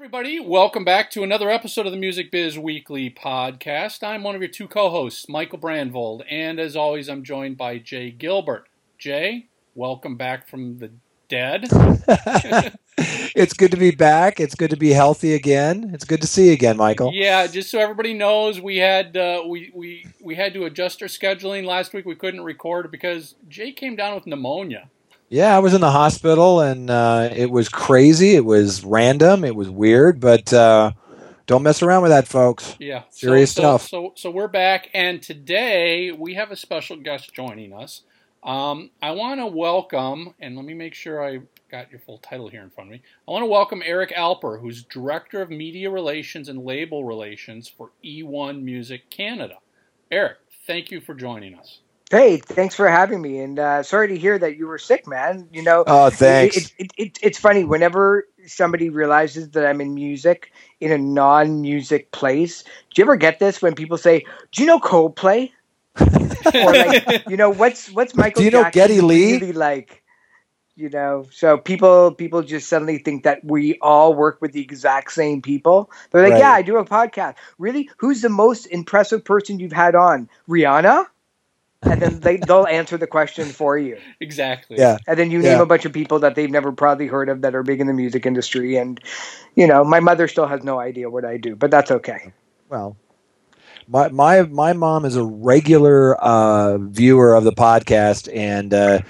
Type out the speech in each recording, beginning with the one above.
everybody. Welcome back to another episode of the Music Biz Weekly podcast. I'm one of your two co hosts, Michael Brandvold, and as always, I'm joined by Jay Gilbert. Jay, welcome back from the dead. it's good to be back. It's good to be healthy again. It's good to see you again, Michael. Yeah, just so everybody knows, we had uh, we, we we had to adjust our scheduling last week. We couldn't record because Jay came down with pneumonia. Yeah, I was in the hospital and uh, it was crazy. It was random. It was weird, but uh, don't mess around with that, folks. Yeah, serious so, stuff. So, so, so we're back, and today we have a special guest joining us. Um, I want to welcome, and let me make sure I got your full title here in front of me. I want to welcome Eric Alper, who's Director of Media Relations and Label Relations for E1 Music Canada. Eric, thank you for joining us. Hey, thanks for having me, and uh, sorry to hear that you were sick, man. You know, oh, thanks. It, it, it, it's funny whenever somebody realizes that I'm in music in a non-music place. Do you ever get this when people say, "Do you know Coldplay?" or like, you know, what's what's Michael? Do you know Jackson Geddy Lee? Really like, you know, so people people just suddenly think that we all work with the exact same people. They're like, Right. "Yeah, I do a podcast." Really, who's the most impressive person you've had on? Rihanna. And then they, they'll answer the question for you. Exactly. Yeah. And then you Yeah. name a bunch of people that they've never probably heard of that are big in the music industry. And, you know, my mother still has no idea what I do, but that's okay. Well, my my my mom is a regular uh, viewer of the podcast, and uh,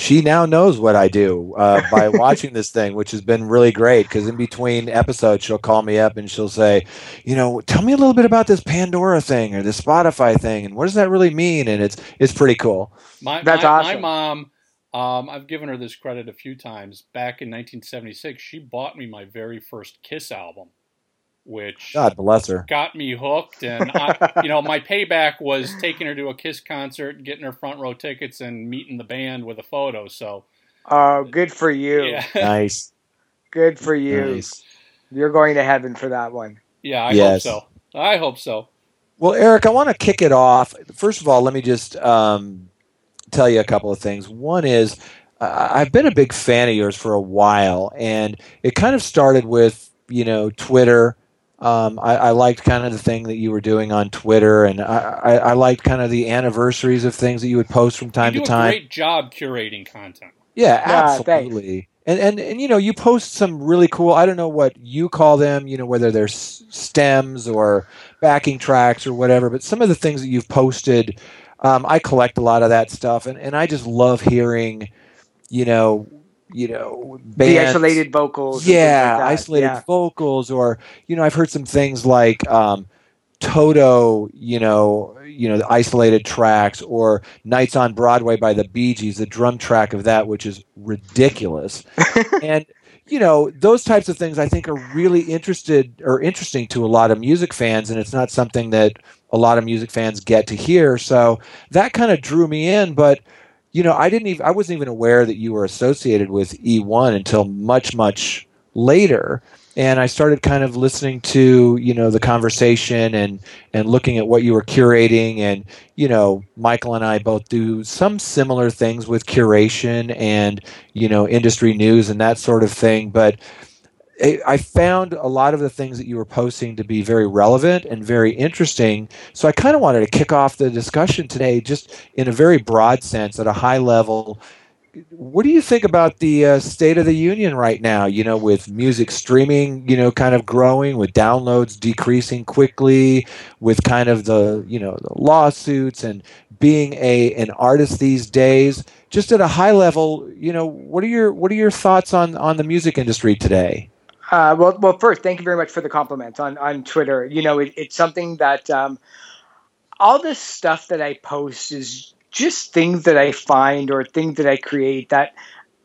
she now knows what I do uh, by watching this thing, which has been really great. Because in between episodes, she'll call me up and she'll say, "You know, tell me a little bit about this Pandora thing or this Spotify thing, and what does that really mean?" And it's it's pretty cool. My, That's my, awesome. my mom, um, I've given her this credit a few times. Back in 1976, she bought me my very first Kiss album, which God bless her. got me hooked. And I, you know, my payback was taking her to a Kiss concert, getting her front row tickets, and meeting the band with a photo. So, Oh, good for you. yeah, Nice, Good for you. nice. You're going to heaven for that one. yeah, I Yes. hope so. I hope so. Well, Eric, I want to kick it off. First of all, let me just um, tell you a couple of things. One is I- I've been a big fan of yours for a while, and it kind of started with you know Twitter. Um, I, I liked kind of the thing that you were doing on Twitter, and I, I, I liked kind of the anniversaries of things that you would post from time you to a time. great job curating content. Yeah, Yeah, absolutely. And, and and you know, you post some really cool. I don't know what you call them. You know, whether they're s- stems or backing tracks or whatever. But some of the things that you've posted, um, I collect a lot of that stuff, and, and I just love hearing, you know, you know, the isolated vocals. yeah, like isolated Yeah. vocals, or you know, I've heard some things like um, Toto, you know, you know, the isolated tracks, or Nights on Broadway by the Bee Gees, the drum track of that, which is ridiculous, and you know, those types of things I think are really interested or interesting to a lot of music fans, and it's not something that a lot of music fans get to hear. So that kind of drew me in, but you know, I didn't even I wasn't even aware that you were associated with E1 until much much later. And I started kind of listening to, you know, the conversation and and looking at what you were curating and you know, Michael and I both do some similar things with curation and, you know, industry news and that sort of thing, but I found a lot of the things that you were posting to be very relevant and very interesting. So I kind of wanted to kick off the discussion today, just in a very broad sense, at a high level. What do you think about the uh, state of the union right now? You know, with music streaming, you know, kind of growing, with downloads decreasing quickly, with kind of the you know the lawsuits and being a an artist these days. Just at a high level, you know, what are your what are your thoughts on on the music industry today? Uh, well, well, first, thank you very much for the compliment on, on Twitter. You know, it, it's something that um, all this stuff that I post is just things that I find or things that I create that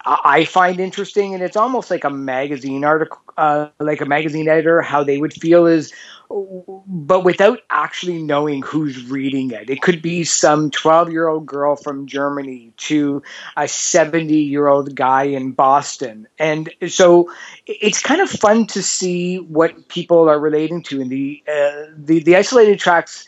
I find interesting, and it's almost like a magazine article, uh, like a magazine editor, how they would feel is, but without actually knowing who's reading it. It could be some 12 year old girl from Germany to a 70 year old guy in Boston. And so it's kind of fun to see what people are relating to. And the, uh, the, the isolated tracks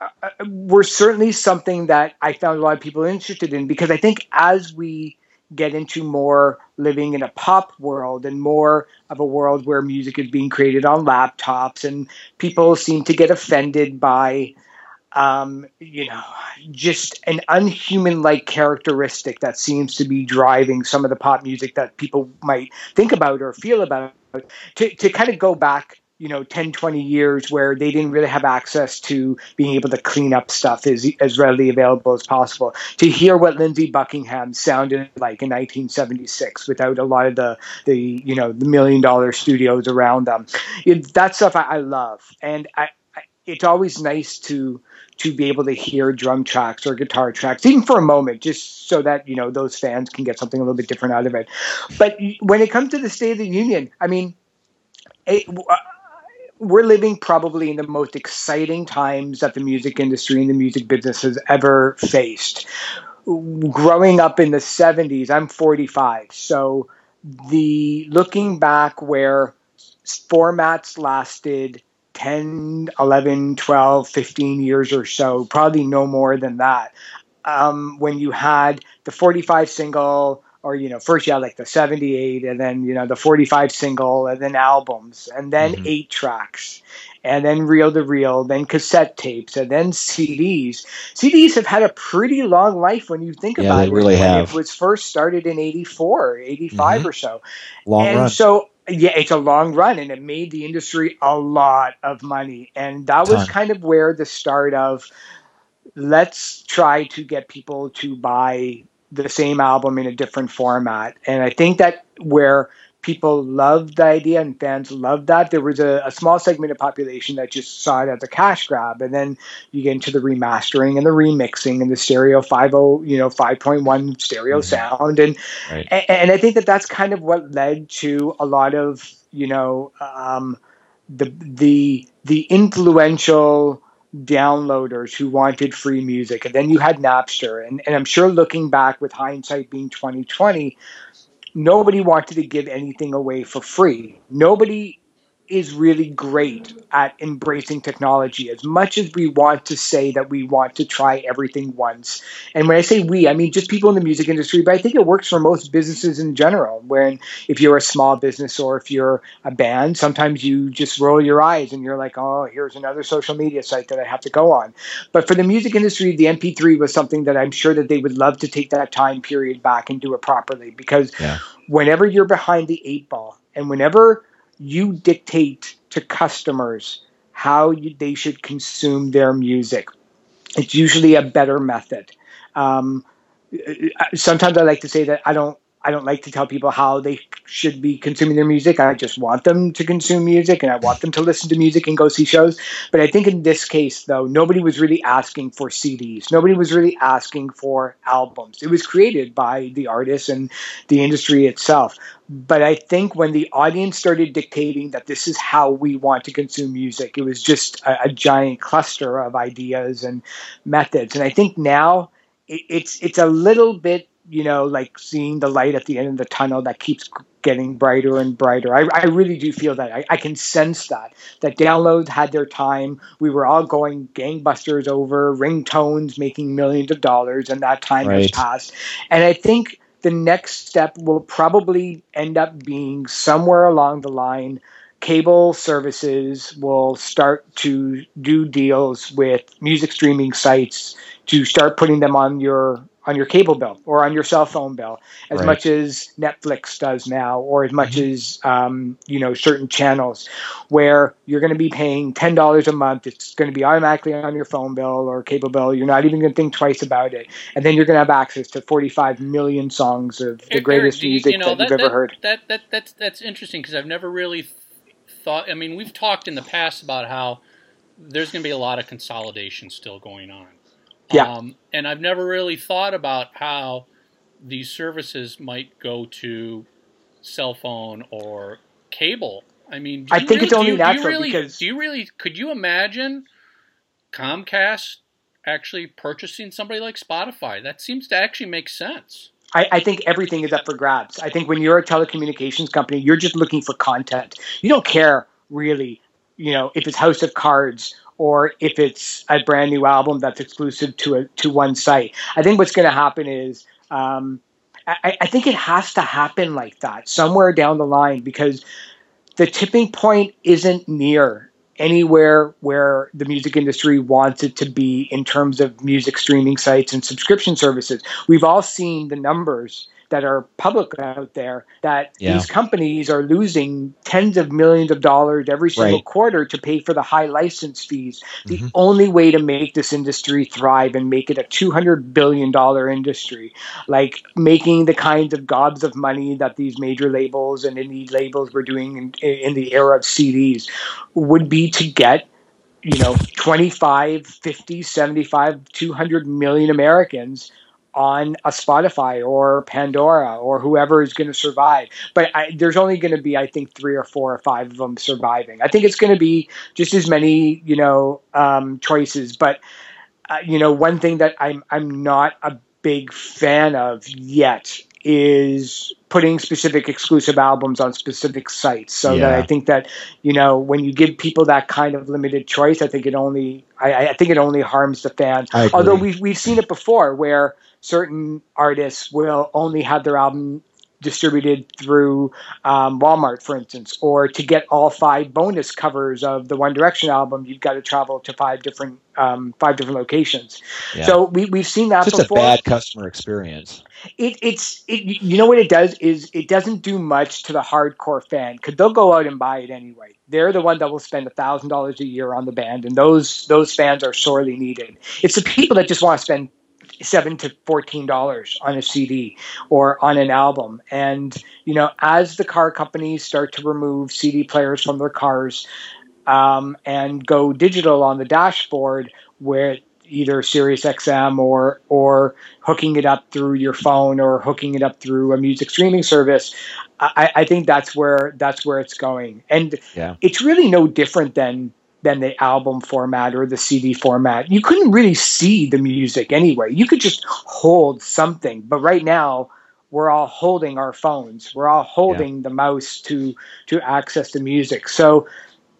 uh, were certainly something that I found a lot of people interested in because I think as we get into more living in a pop world and more of a world where music is being created on laptops and people seem to get offended by um, you know just an unhuman like characteristic that seems to be driving some of the pop music that people might think about or feel about. To, to kind of go back you know 10 20 years where they didn't really have access to being able to clean up stuff as, as readily available as possible to hear what lindsey buckingham sounded like in 1976 without a lot of the the you know the million dollar studios around them it, that stuff I, I love and I, I, it's always nice to to be able to hear drum tracks or guitar tracks, even for a moment, just so that you know those fans can get something a little bit different out of it. But when it comes to the State of the Union, I mean, it, we're living probably in the most exciting times that the music industry and the music business has ever faced. Growing up in the 70s, I'm 45, so the looking back where formats lasted 10, 11, 12, 15 years or so, probably no more than that. Um, when you had the 45 single, or you know first you had like the 78 and then you know the 45 single and then albums and then mm-hmm. eight tracks and then reel to reel then cassette tapes and then cds cds have had a pretty long life when you think yeah, about they it really have. it was first started in 84 85 mm-hmm. or so long and run. so yeah, it's a long run and it made the industry a lot of money. And that was kind of where the start of let's try to get people to buy the same album in a different format. And I think that where people loved the idea and fans loved that, there was a, a, small segment of population that just saw it as a cash grab. And then you get into the remastering and the remixing and the stereo 5.0, you know, 5.1 stereo mm-hmm. sound. And, right. and, and I think that that's kind of what led to a lot of, you know, um, the, the, the influential downloaders who wanted free music. And then you had Napster. And, and I'm sure looking back with hindsight being 2020, nobody wanted to give anything away for free. Nobody is really great at embracing technology as much as we want to say that we want to try everything once. And when I say we, I mean just people in the music industry, but I think it works for most businesses in general. When if you're a small business or if you're a band, sometimes you just roll your eyes and you're like, oh, here's another social media site that I have to go on. But for the music industry, the MP3 was something that I'm sure that they would love to take that time period back and do it properly because yeah. whenever you're behind the eight ball and whenever you dictate to customers how you, they should consume their music. It's usually a better method. Um, sometimes I like to say that I don't I don't like to tell people how they should be consuming their music. I just want them to consume music and I want them to listen to music and go see shows. But I think in this case, though, nobody was really asking for CDs. Nobody was really asking for albums. It was created by the artists and the industry itself. But I think when the audience started dictating that this is how we want to consume music, it was just a, a giant cluster of ideas and methods. And I think now it's it's a little bit you know, like seeing the light at the end of the tunnel that keeps getting brighter and brighter. I, I really do feel that. I, I, can sense that. That downloads had their time. We were all going gangbusters over ringtones, making millions of dollars, and that time right. has passed. And I think the next step will probably end up being somewhere along the line. Cable services will start to do deals with music streaming sites to start putting them on your on your cable bill or on your cell phone bill as right. much as Netflix does now or as much mm-hmm. as um, you know certain channels where you're going to be paying ten dollars a month it's going to be automatically on your phone bill or cable bill you're not even going to think twice about it and then you're going to have access to 45 million songs of the greatest music you know, that, that, you've that, ever heard that, that that's that's interesting because I've never really thought I mean we've talked in the past about how there's going to be a lot of consolidation still going on yeah. Um, and I've never really thought about how these services might go to cell phone or cable. I mean, I think really, it's only you, natural really, because do you really could you imagine Comcast actually purchasing somebody like Spotify? That seems to actually make sense. I, I, think everything is up for grabs. I think when you're a telecommunications company, you're just looking for content. You don't care really, you know, if it's House of Cards or if it's a brand new album that's exclusive to a to one site. I think what's going to happen is, um, I, I think it has to happen like that somewhere down the line because the tipping point isn't near anywhere where the music industry wants it to be in terms of music streaming sites and subscription services. We've all seen the numbers that are public out there that yeah. these companies are losing tens of millions of dollars every single right. quarter to pay for the high license fees. The mm-hmm. only way to make this industry thrive and make it a $200 billion industry, like making the kinds of gobs of money that these major labels and indie labels were doing in, in the era of CDs, would be to get you know 25 50 75 200 million americans on a Spotify or Pandora or whoever is going to survive. But I, there's only going to be, I think, three or four or five of them surviving. I think it's going to be just as many, you know, um, choices. But uh, you know, one thing that I'm I'm not a big fan of yet is putting specific exclusive albums on specific sites. So yeah. that i think that you know when you give people that kind of limited choice i think it only i, I think it only harms the fans although we've, we've seen it before where certain artists will only have their album distributed through um, Walmart, for instance, or to get all five bonus covers of the One Direction album, you've got to travel to five different um, five different locations. Yeah. So we we've seen that. Just before. a bad customer experience. It, it's it, you know what it does is it doesn't do much to the hardcore fan because they'll go out and buy it anyway. They're the one that will spend a thousand dollars a year on the band, and those those fans are sorely needed. It's the people that just want to spend seven to fourteen dollars on a CD or on an album. And you know, as the car companies start to remove CD players from their cars um, and go digital on the dashboard, where either Sirius XM or or hooking it up through your phone or hooking it up through a music streaming service, I, I think that's where that's where it's going. And yeah. it's really no different than than the album format or the CD format. You couldn't really see the music anyway. You could just hold something. But right now, we're all holding our phones. We're all holding yeah. the mouse to to access the music. So,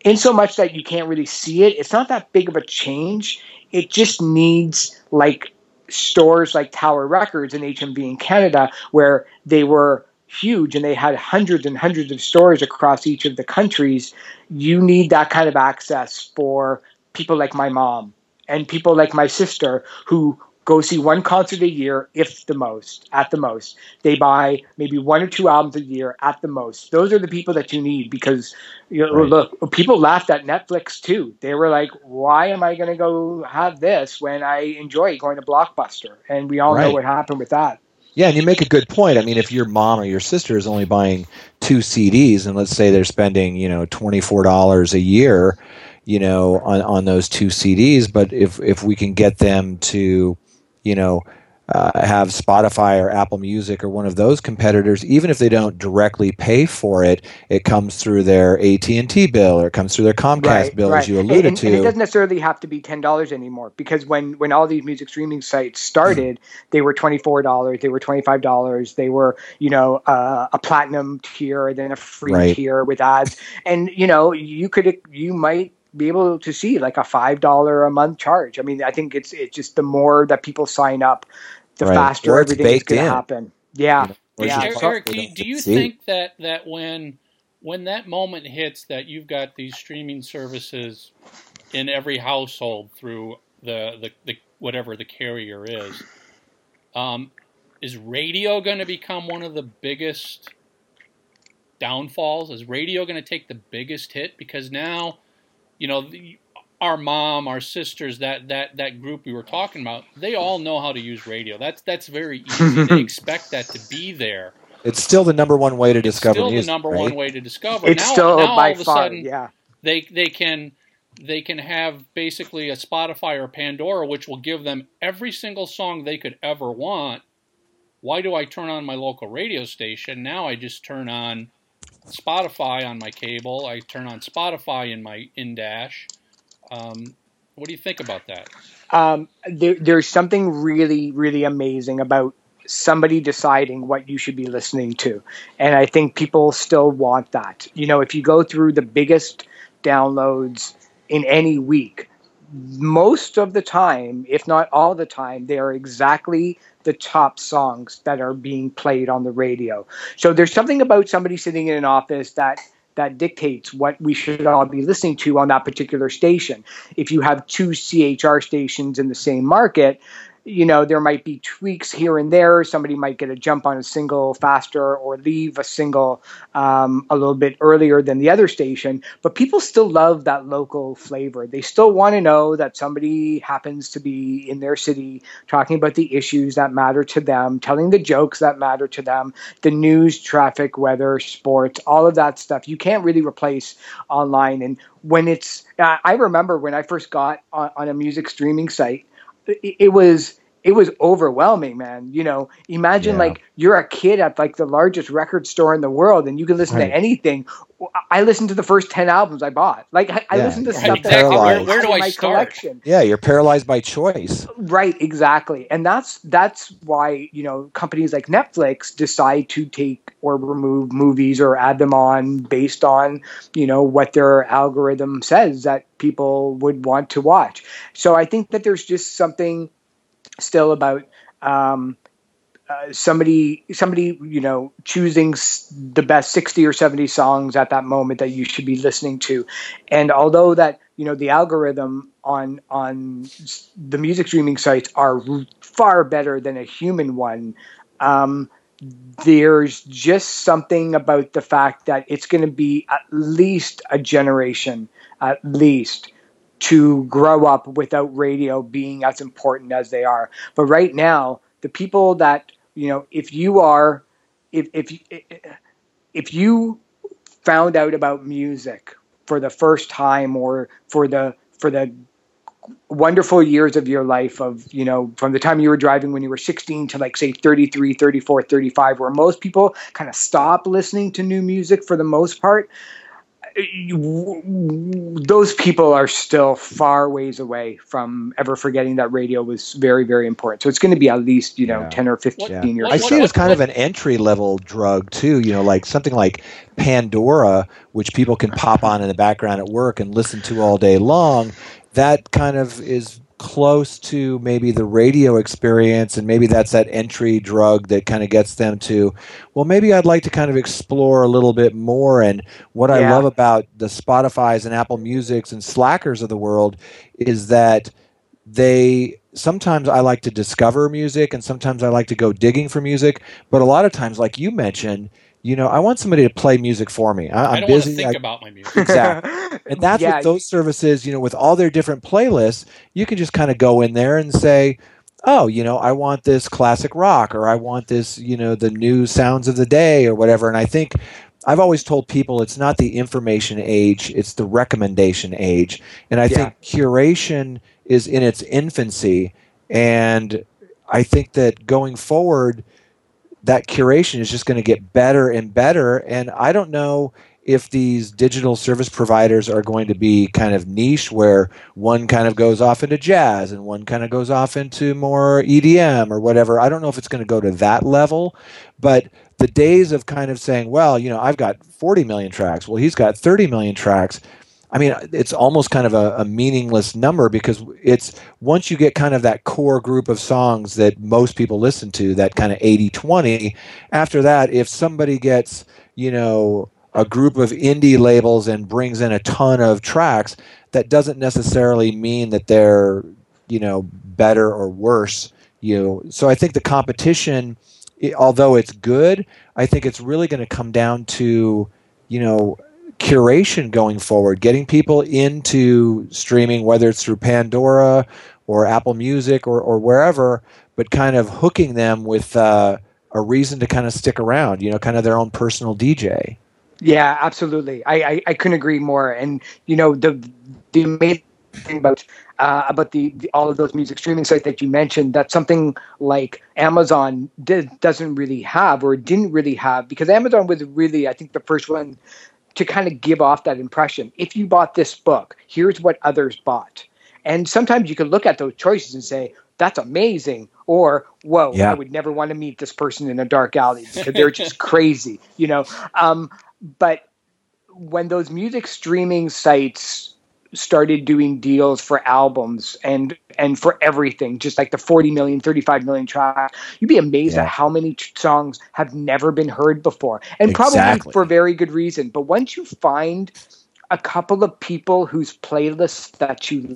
in so much that you can't really see it, it's not that big of a change. It just needs like stores like Tower Records and HMV in Canada, where they were huge and they had hundreds and hundreds of stores across each of the countries, you need that kind of access for people like my mom and people like my sister who go see one concert a year, if the most, at the most. They buy maybe one or two albums a year at the most. Those are the people that you need because you know, right. look, people laughed at Netflix too. They were like, "Why am I going to go have this when I enjoy going to Blockbuster?" And we all right. know what happened with that. Yeah, and you make a good point. I mean, if your mom or your sister is only buying two CDs, and let's say they're spending, you know, twenty four dollars a year, you know, on on those two CDs, but if if we can get them to, you know, uh, have Spotify or Apple Music or one of those competitors, even if they don't directly pay for it, it comes through their AT and T bill or it comes through their Comcast right, bill, right. as you alluded and, to. And it doesn't necessarily have to be ten dollars anymore because when when all these music streaming sites started, they were twenty four dollars, they were twenty five dollars, they were you know uh, a platinum tier, then a free right. tier with ads, and you know you could you might be able to see like a five dollar a month charge. I mean, I think it's it's just the more that people sign up, the right. faster everything is going to happen. Yeah, you know, yeah. Eric, Eric do, you, do you think that that when when that moment hits that you've got these streaming services in every household through the the, the whatever the carrier is, um, is radio going to become one of the biggest downfalls? Is radio going to take the biggest hit because now? You know, the, our mom, our sisters, that that that group we were talking about, they all know how to use radio. That's that's very easy. they expect that to be there. It's still the number one way to it's discover. Still music, the number right? one way to discover. It's now, still now by all of a far, sudden, yeah. They they can they can have basically a Spotify or Pandora, which will give them every single song they could ever want. Why do I turn on my local radio station? Now I just turn on Spotify on my cable. I turn on Spotify in my in dash. Um, what do you think about that? Um, there, there's something really, really amazing about somebody deciding what you should be listening to, and I think people still want that. You know, if you go through the biggest downloads in any week, most of the time, if not all the time, they are exactly the top songs that are being played on the radio. So there's something about somebody sitting in an office that that dictates what we should all be listening to on that particular station. If you have two CHR stations in the same market, you know, there might be tweaks here and there. Somebody might get a jump on a single faster or leave a single um, a little bit earlier than the other station. But people still love that local flavor. They still want to know that somebody happens to be in their city talking about the issues that matter to them, telling the jokes that matter to them, the news, traffic, weather, sports, all of that stuff. You can't really replace online. And when it's, I remember when I first got on, on a music streaming site it, was it was overwhelming, man. You know, imagine yeah. like you're a kid at like the largest record store in the world and you can listen right. to anything. I listened to the first 10 albums I bought. Like I, yeah. I listened to right, stuff exactly. that where, where do I my start? collection. Yeah, you're paralyzed by choice. Right, exactly. And that's that's why, you know, companies like Netflix decide to take or remove movies or add them on based on, you know, what their algorithm says that people would want to watch. So I think that there's just something still about um, uh, somebody somebody you know choosing the best 60 or 70 songs at that moment that you should be listening to. And although that you know the algorithm on on the music streaming sites are far better than a human one um, there's just something about the fact that it's going to be at least a generation at least to grow up without radio being as important as they are. But right now, the people that you know, if you are, if if if you found out about music for the first time or for the for the wonderful years of your life of you know from the time you were driving when you were 16 to like say 33 34 35 where most people kind of stop listening to new music for the most part those people are still far ways away from ever forgetting that radio was very, very important. So it's going to be at least, you know, yeah. 10 or 15 yeah. years. I see it as kind of an entry level drug, too. You know, like something like Pandora, which people can pop on in the background at work and listen to all day long. That kind of is close to maybe the radio experience and maybe that's that entry drug that kind of gets them to well maybe I'd like to kind of explore a little bit more and what yeah. I love about the Spotify's and Apple Musics and Slackers of the world is that they sometimes I like to discover music and sometimes I like to go digging for music but a lot of times like you mentioned you know, I want somebody to play music for me. I, am busy. think I, about my music. Exactly. and that's yeah. with those services, you know, with all their different playlists, you can just kind of go in there and say, oh, you know, I want this classic rock or I want this, you know, the new sounds of the day or whatever. And I think I've always told people it's not the information age, it's the recommendation age. And I yeah. think curation is in its infancy. And I think that going forward, that curation is just going to get better and better. And I don't know if these digital service providers are going to be kind of niche where one kind of goes off into jazz and one kind of goes off into more EDM or whatever. I don't know if it's going to go to that level, but the days of kind of saying, well, you know, I've got 40 million tracks, well, he's got 30 million tracks. I mean, it's almost kind of a, a, meaningless number because it's once you get kind of that core group of songs that most people listen to, that kind of 80 20, after that, if somebody gets, you know, a group of indie labels and brings in a ton of tracks, that doesn't necessarily mean that they're, you know, better or worse. You know, so I think the competition, although it's good, I think it's really going to come down to, you know, curation going forward, getting people into streaming, whether it's through Pandora or Apple Music or, or wherever, but kind of hooking them with uh, a reason to kind of stick around, you know, kind of their own personal DJ. Yeah, absolutely. I, I, I couldn't agree more. And, you know, the, the amazing thing about uh, about the, the, all of those music streaming sites that you mentioned that something like Amazon did, doesn't really have or didn't really have because Amazon was really I think the first one to kind of give off that impression. If you bought this book, here's what others bought. And sometimes you can look at those choices and say, that's amazing. Or, whoa, yeah. I would never want to meet this person in a dark alley because they're just crazy, you know? Um, but when those music streaming sites started doing deals for albums and and for everything, just like the 40 million, 35 million tracks. You'd be amazed Yeah. at how many t- songs have never been heard before, and Exactly. probably for very good reason. But once you find a couple of people whose playlists that you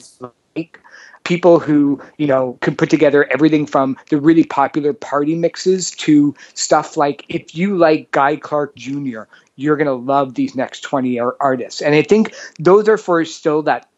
like, people who you know can put together everything from the really popular party mixes to stuff like if you like Gary Clark Jr., you're gonna love these next 20 artists. And I think those are for still that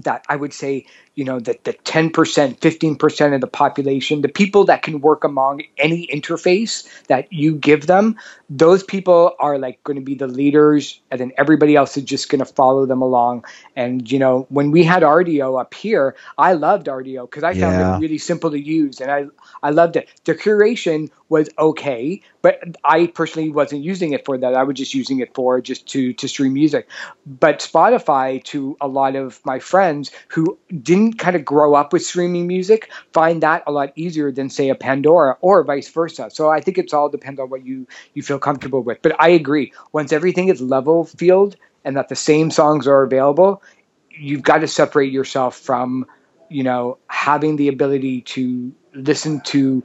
that I would say, you know, that the 10%, 15% of the population, the people that can work among any interface that you give them, those people are like going to be the leaders, and then everybody else is just going to follow them along. And, you know, when we had Rdio up here, I loved Rdio because I found Yeah. it really simple to use and I, I loved it. The curation was okay, but I personally wasn't using it for that. I was just using it for just to, to stream music. But Spotify, to a lot of my friends who didn't kind of grow up with streaming music, find that a lot easier than say a Pandora or vice versa. So I think it's all depends on what you you feel comfortable with. But I agree. Once everything is level field and that the same songs are available, you've got to separate yourself from you know having the ability to listen to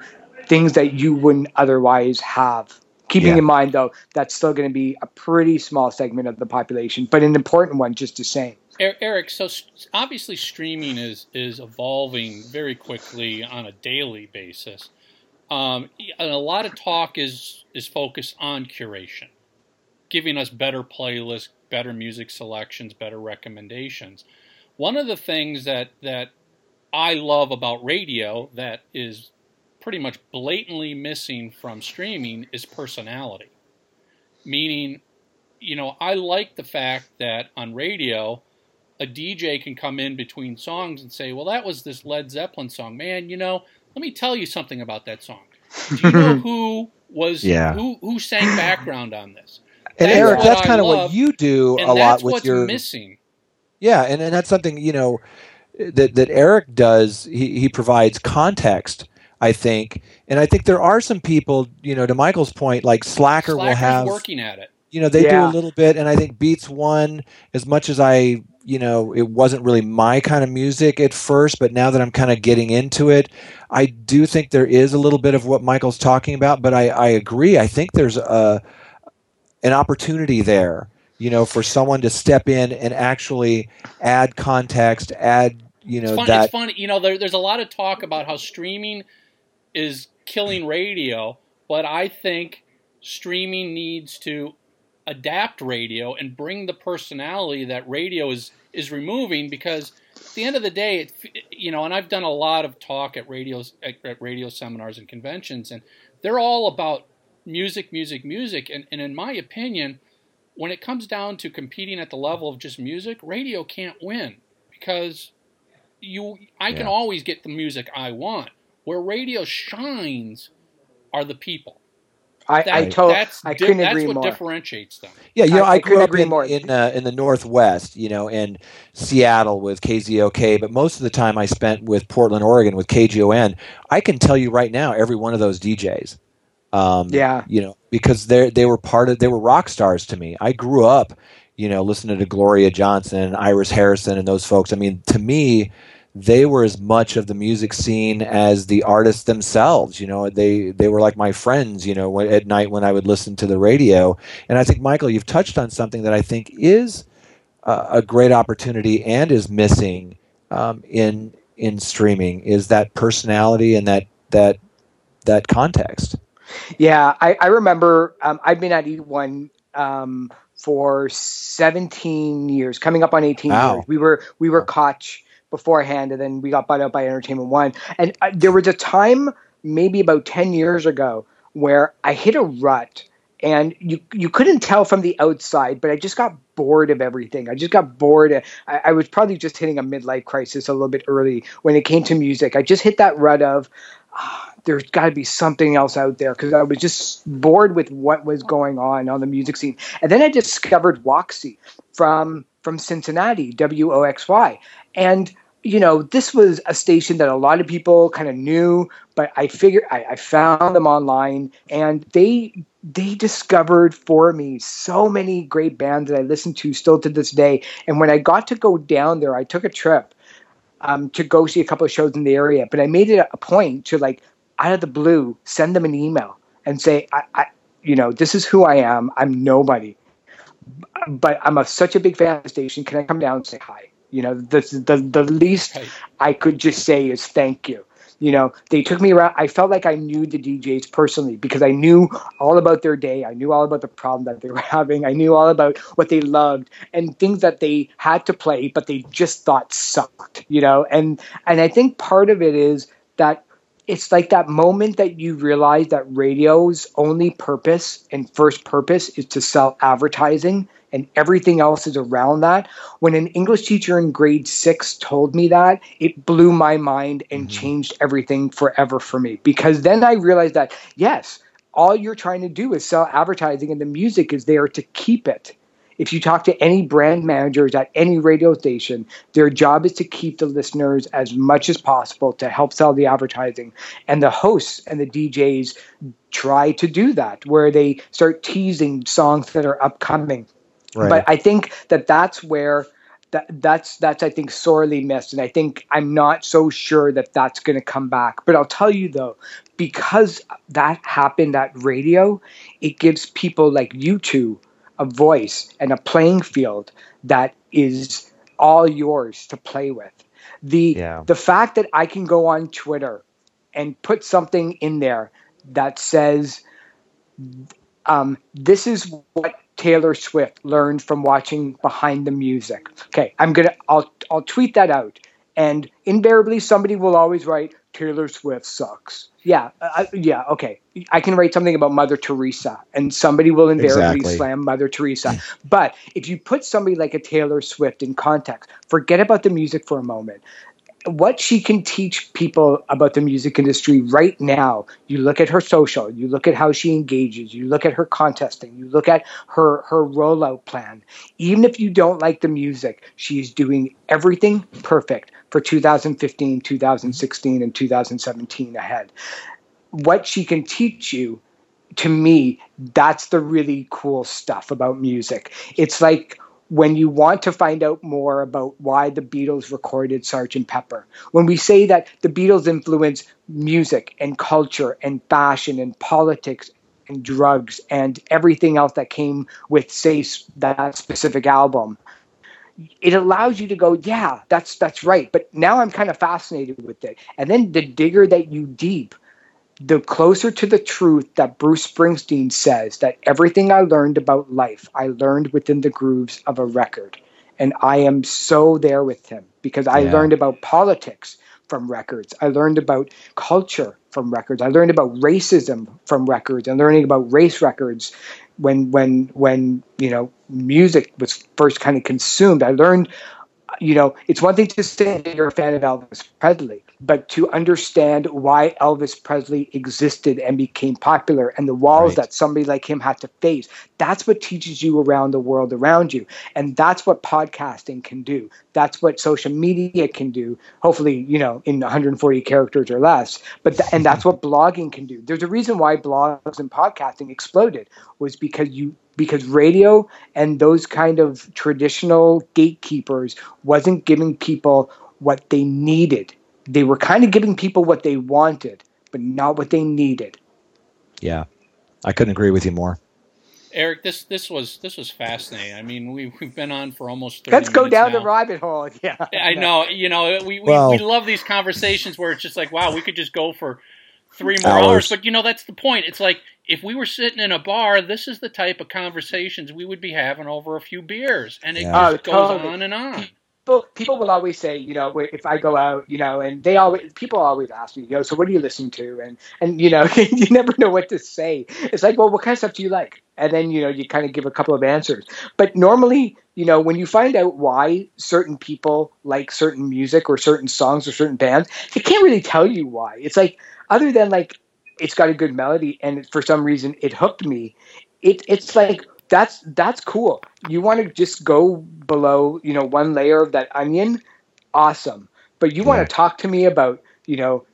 things that you wouldn't otherwise have. Keeping Yeah. in mind, though, that's still going to be a pretty small segment of the population, but an important one just the same. Er- Eric, so obviously streaming is is evolving very quickly on a daily basis, um, and a lot of talk is is focused on curation, giving us better playlists, better music selections, better recommendations. One of the things that that I love about radio that is pretty much blatantly missing from streaming is personality. Meaning, you know, I like the fact that on radio, a DJ can come in between songs and say, "Well, that was this Led Zeppelin song, man. You know, let me tell you something about that song. Do you know who was Yeah. who who sang background on this? And That's Eric, that's kind of what you do a lot with what's your missing. Yeah, and, and that's something you know that that Eric does. He he provides context, I think, and I think there are some people, you know, to Michael's point, like Slacker will have, working at it. You know, they do a little bit, and I think Beats One, as much as I, you know, it wasn't really my kind of music at first, but now that I'm kind of getting into it, I do think there is a little bit of what Michael's talking about. But I I agree. I think there's a an opportunity there you know for someone to step in and actually add context add you know It's, fun, that it's funny, you know. There, there's a lot of talk about how streaming is killing radio, but I think streaming needs to adapt radio and bring the personality that radio is is removing because at the end of the day, it, you know, and I've done a lot of talk at radios at, at radio seminars and conventions, and they're all about music, music, music, and, and in my opinion, when it comes down to competing at the level of just music, radio can't win because you I can Yeah. always get the music I want. Where radio shines are the people. I, I, That- to- that's I couldn't that's agree what more. differentiates them. yeah you know I- i, I grew couldn't up agree in more. in, uh, in the northwest you know in seattle with kzok but most of the time i spent with portland oregon with kgon i can tell you right now every one of those djs um, Yeah. you know because they they were part of they were rock stars to me i grew up you know listening to gloria johnson iris harrison and those folks i mean to me they were as much of the music scene as the artists themselves you know they they were like my friends you know at night when i would listen to the radio and i think michael you've touched on something that i think is uh, a great opportunity and is missing um, in in streaming is that personality and that that that context Yeah, I, I remember um, I've been at E1 um, for 17 years, coming up on 18 Wow. years. We were we were Koch beforehand, and then we got bought out by Entertainment One. And uh, there was a time, maybe about 10 years ago, where I hit a rut, and you you couldn't tell from the outside, but I just got bored of everything. I just got bored. I, I was probably just hitting a midlife crisis a little bit early when it came to music. I just hit that rut of "Ah, there's got to be something else out there because I was just bored with what was going on on the music scene. And then I discovered Woxy from from Cincinnati, W O X Y, and you know this was a station that a lot of people kind of knew, but I figured I, I found them online, and they they discovered for me so many great bands that I listen to still to this day. And when I got to go down there, I took a trip um, to go see a couple of shows in the area, but I made it a point to like out of the blue send them an email and say, I, I you know, this is who I am. I'm nobody, but I'm a, such a big fan of the station. Can I come down and say hi? You know, the the, the least. I could just say is thank you. You know, they took me around. I felt like I knew the DJs personally because I knew all about their day. I knew all about the problem that they were having. I knew all about what they loved and things that they had to play, but they just thought sucked. You know, and and I think part of it is that it's like that moment that you realize that radio's only purpose and first purpose is to sell advertising and everything else is around that. When an English teacher in grade six told me that, it blew my mind and mm-hmm. changed everything forever for me. Because then I realized that, yes, all you're trying to do is sell advertising and the music is there to keep it. If you talk to any brand managers at any radio station, their job is to keep the listeners as much as possible to help sell the advertising. And the hosts and the DJs try to do that, where they start teasing songs that are upcoming. Right. But I think that that's where that that's that's I think sorely missed, and I think I'm not so sure that that's going to come back. But I'll tell you though, because that happened at radio, it gives people like you two a voice and a playing field that is all yours to play with. The yeah. the fact that I can go on Twitter and put something in there that says um, this is what Taylor Swift learned from watching Behind the Music. Okay, I'm gonna I'll I'll tweet that out, and invariably somebody will always write Taylor Swift sucks. Yeah, uh, yeah, okay. I can write something about Mother Teresa, and somebody will invariably exactly. slam Mother Teresa. but if you put somebody like a Taylor Swift in context, forget about the music for a moment what she can teach people about the music industry right now. You look at her social you look at how she engages you look at her contesting you look at her her rollout plan. Even if you don't like the music she's doing everything perfect for 2015 2016 and 2017 ahead. What she can teach you to me that's the really cool stuff about music. It's like when you want to find out more about why the Beatles recorded Sgt. Pepper. When we say that the Beatles influence music and culture and fashion and politics and drugs and everything else that came with, say, that specific album, it allows you to go, yeah, that's that's right. But now I'm kind of fascinated with it. And then the digger that you deep, the closer to the truth that Bruce Springsteen says that everything I learned about life, I learned within the grooves of a record. And I am so there with him because I yeah. learned about politics from records. I learned about culture from records. I learned about racism from records and learning about race records when when when you know music was first kind of consumed. I learned you know, it's one thing to say you're a fan of Elvis Presley, but to understand why Elvis Presley existed and became popular and the walls right. that somebody like him had to face, that's what teaches you around the world around you. And that's what podcasting can do. That's what social media can do. Hopefully, you know, in 140 characters or less. But th- and that's what blogging can do. There's a reason why blogs and podcasting exploded was because you because radio and those kind of traditional gatekeepers wasn't giving people what they needed. They were kind of giving people what they wanted, but not what they needed. Yeah. I couldn't agree with you more. Eric, this this was this was fascinating. I mean, we we've been on for almost. Let's go down now. the rabbit hole. Yeah, I know. You know, we we, well, we love these conversations where it's just like, wow, we could just go for three more hours. hours. But you know, that's the point. It's like if we were sitting in a bar, this is the type of conversations we would be having over a few beers, and it yeah. Oh, just oh, goes totally. on and on. People, people will always say, you know, if I go out, you know, and they always, people always ask me, you know, so what are you listening to? And, and, you know, you never know what to say. It's like, well, what kind of stuff do you like? And then, you know, you kind of give a couple of answers. But normally, you know, when you find out why certain people like certain music or certain songs or certain bands, they can't really tell you why. It's like, other than like it's got a good melody and for some reason it hooked me it it's like that's that's cool you want to just go below you know one layer of that onion awesome but you yeah. want to talk to me about you know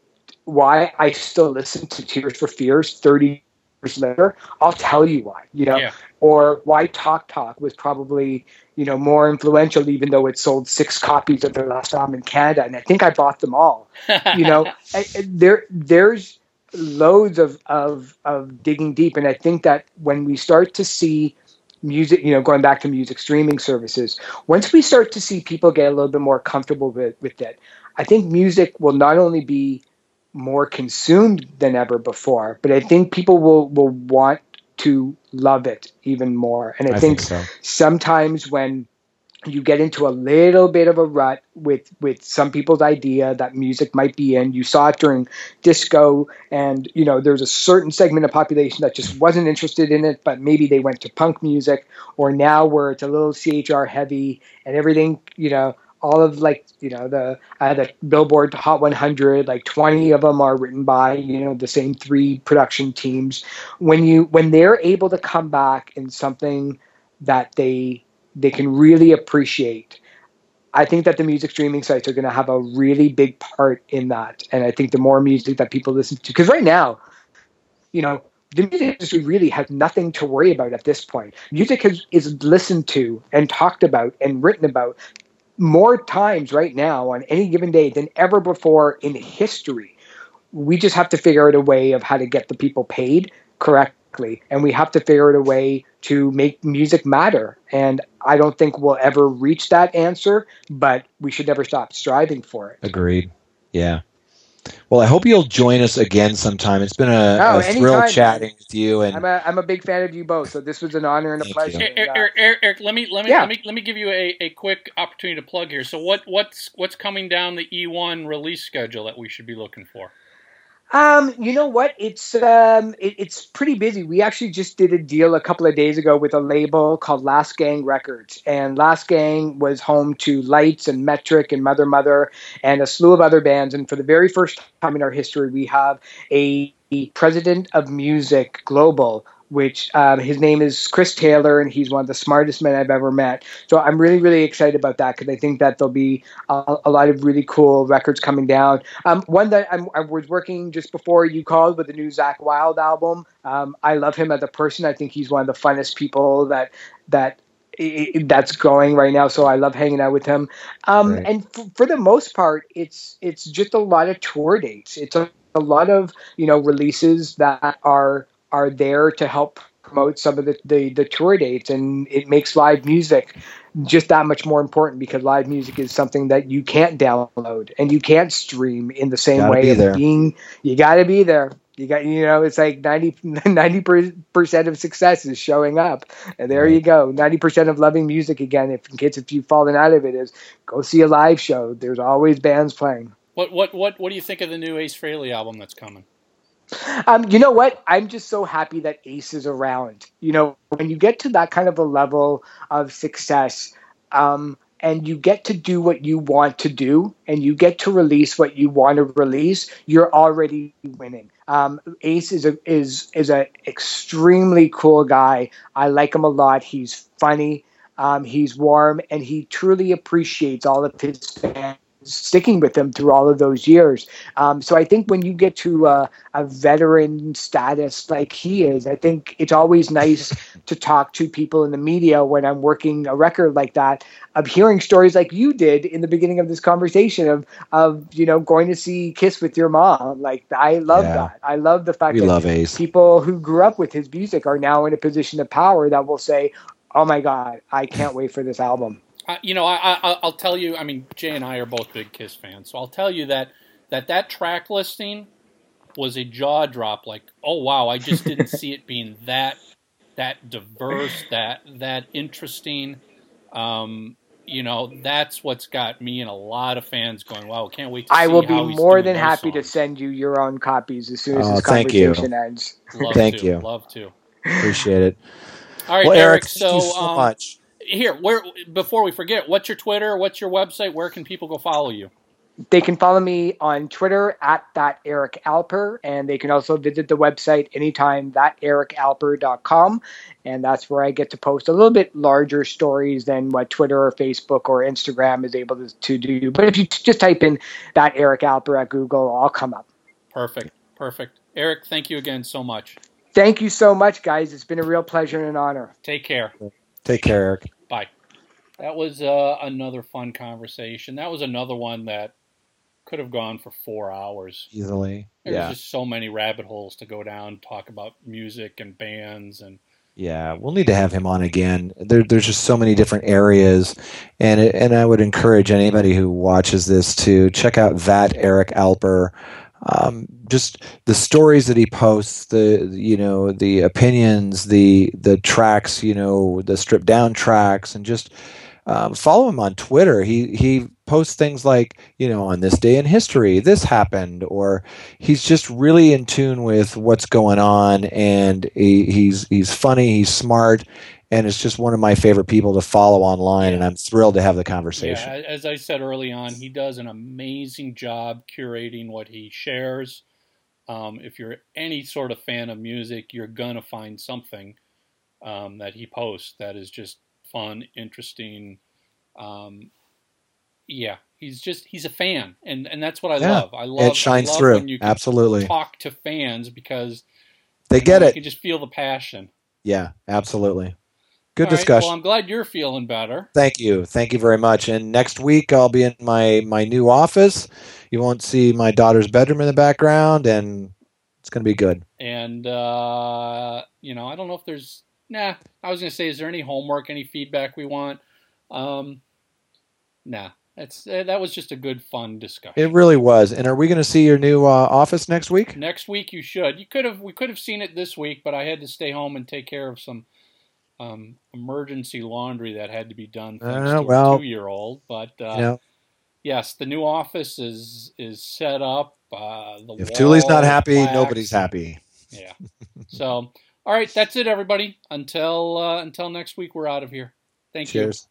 why i still listen to tears for fears 30 years later, I'll tell you why. You know, Yeah. or why Talk Talk was probably you know more influential, even though it sold six copies of their last album in Canada, and I think I bought them all. You know, I- there there's loads of, of of digging deep, and I think that when we start to see music, you know, going back to music streaming services, once we start to see people get a little bit more comfortable with, with it, I think music will not only be more consumed than ever before, but I think people will will want to love it even more. And I, I think, think so. sometimes when you get into a little bit of a rut with with some people's idea that music might be in. You saw it during disco and you know there's a certain segment of population that just wasn't interested in it but maybe they went to punk music or now where it's a little chr heavy and everything you know all of like you know the the billboard hot 100 like 20 of them are written by you know the same three production teams. When you when they're able to come back in something that they they can really appreciate. I think that the music streaming sites are going to have a really big part in that, and I think the more music that people listen to, because right now, you know, the music industry really has nothing to worry about at this point. Music has, is listened to and talked about and written about more times right now on any given day than ever before in history. We just have to figure out a way of how to get the people paid correctly, and we have to figure out a way to make music matter. And I don't think we'll ever reach that answer, but we should never stop striving for it. Agreed. Yeah. Well, I hope you'll join us again sometime. It's been a, Oh, a thrill anytime. chatting with you, and I'm a, I'm a big fan of you both, so this was an honor and a pleasure. Eric, Eric, Eric, Eric, let me let me Yeah. let me let me give you a, a quick opportunity to plug here. So what what's what's coming down the eOne release schedule that we should be looking for? Um, you know what? It's um, it, it's pretty busy. We actually just did a deal a couple of days ago with a label called Last Gang Records, and Last Gang was home to Lights and Metric and Mother Mother and a slew of other bands. And for the very first time in our history, we have a president of music global. Which um, his name is Chris Taylor, and he's one of the smartest men I've ever met. So I'm really, really excited about that because I think that there'll be a, a lot of really cool records coming down. Um, one that I'm, I was working just before you called with the new Zakk Wylde album. Um, I love him as a person. I think he's one of the funnest people that that that's going right now. So I love hanging out with him. Um, Right. And f- for the most part, it's it's just a lot of tour dates. It's a, a lot of you know releases that are are there to help promote some of the, the, the tour dates and it makes live music just that much more important because live music is something that you can't download and you can't stream in the same Gotta way be of there. being you got to be there. You got you know it's like 90 percent of success is showing up. And there you go 90% of loving music again. If in case if you've fallen out of it is go see a live show. There's always bands playing. What what what what do you think of the new Ace Frehley album that's coming? Um, you know what? I'm just so happy that Ace is around. You know, when you get to that kind of a level of success, um, and you get to do what you want to do, and you get to release what you want to release, you're already winning. Um, Ace is a is is a extremely cool guy. I like him a lot. He's funny. Um, he's warm, and he truly appreciates all of his fans sticking with him through all of those years. Um, so I think when you get to uh, a veteran status like he is, I think it's always nice to talk to people in the media when I'm working a record like that of hearing stories like you did in the beginning of this conversation of of you know going to see Kiss with your mom. Like I love Yeah. that. I love the fact we that people who grew up with his music are now in a position of power that will say, "Oh my God, I can't wait for this album." Uh, you know, I, I I'll tell you. I mean, Jay and I are both big Kiss fans, so I'll tell you that that that track listing was a jaw drop. Like, oh wow, I just didn't see it being that that diverse, that that interesting. Um, you know, that's what's got me and a lot of fans going. Wow, can't wait to I see will how be he's more than those happy to send you your own copies as soon as Oh, this thank you. ends. Love Thank to, you. Love to. Appreciate it. All right, well, Eric. Eric, so, thank you so um, much. Here, where before we forget, what's your Twitter? What's your website? Where can people go follow you? They can follow me on Twitter at that Eric Alper, and they can also visit the website anytime that ericalper.com, and that's where I get to post a little bit larger stories than what Twitter or Facebook or Instagram is able to, to do. But if you just type in that Eric Alper at Google, I'll come up. Perfect. Perfect. Eric, thank you again so much. Thank you so much, guys. It's been a real pleasure and an honor. Take care. Take care, Eric. That was uh, another fun conversation. That was another one that could have gone for four hours easily. There's yeah. just so many rabbit holes to go down, talk about music and bands and. Yeah, we'll need to have him on again. There, there's just so many different areas, and it, and I would encourage anybody who watches this to check out that Eric Alper. Um, just the stories that he posts, the you know the opinions, the the tracks, you know the stripped down tracks, and just um, follow him on Twitter. He he posts things like you know on this day in history this happened, or he's just really in tune with what's going on, and he, he's he's funny, he's smart, and it's just one of my favorite people to follow online, and I'm thrilled to have the conversation. Yeah, as I said early on, he does an amazing job curating what he shares. Um, if you're any sort of fan of music, you're gonna find something um, that he posts that is just fun, interesting. Um, yeah, he's just he's a fan, and and that's what I Yeah, love. I love it shines love through. when you can Absolutely, talk to fans because they you know, get You it. can just feel the passion. Yeah, absolutely. Good All right, discussion. well, I'm glad you're feeling better. Thank you. Thank you very much. And next week I'll be in my my new office. You won't see my daughter's bedroom in the background and it's going to be good. And uh, you know, I don't know if there's nah. I was gonna say, is there any homework, any feedback we want? Um, nah. That's uh, that was just a good, fun discussion. It really was. And are we going to see your new uh, office next week? Next week you should. You could have we could have seen it this week, but I had to stay home and take care of some um, emergency laundry that had to be done thanks Uh, to well, a two-year-old. But uh, you know, yes, the new office is is set up. Uh, the if Thule's not happy, nobody's happy. Yeah. so, all right, that's it, everybody. Until uh, until next week, we're out of here. Thank you. Cheers.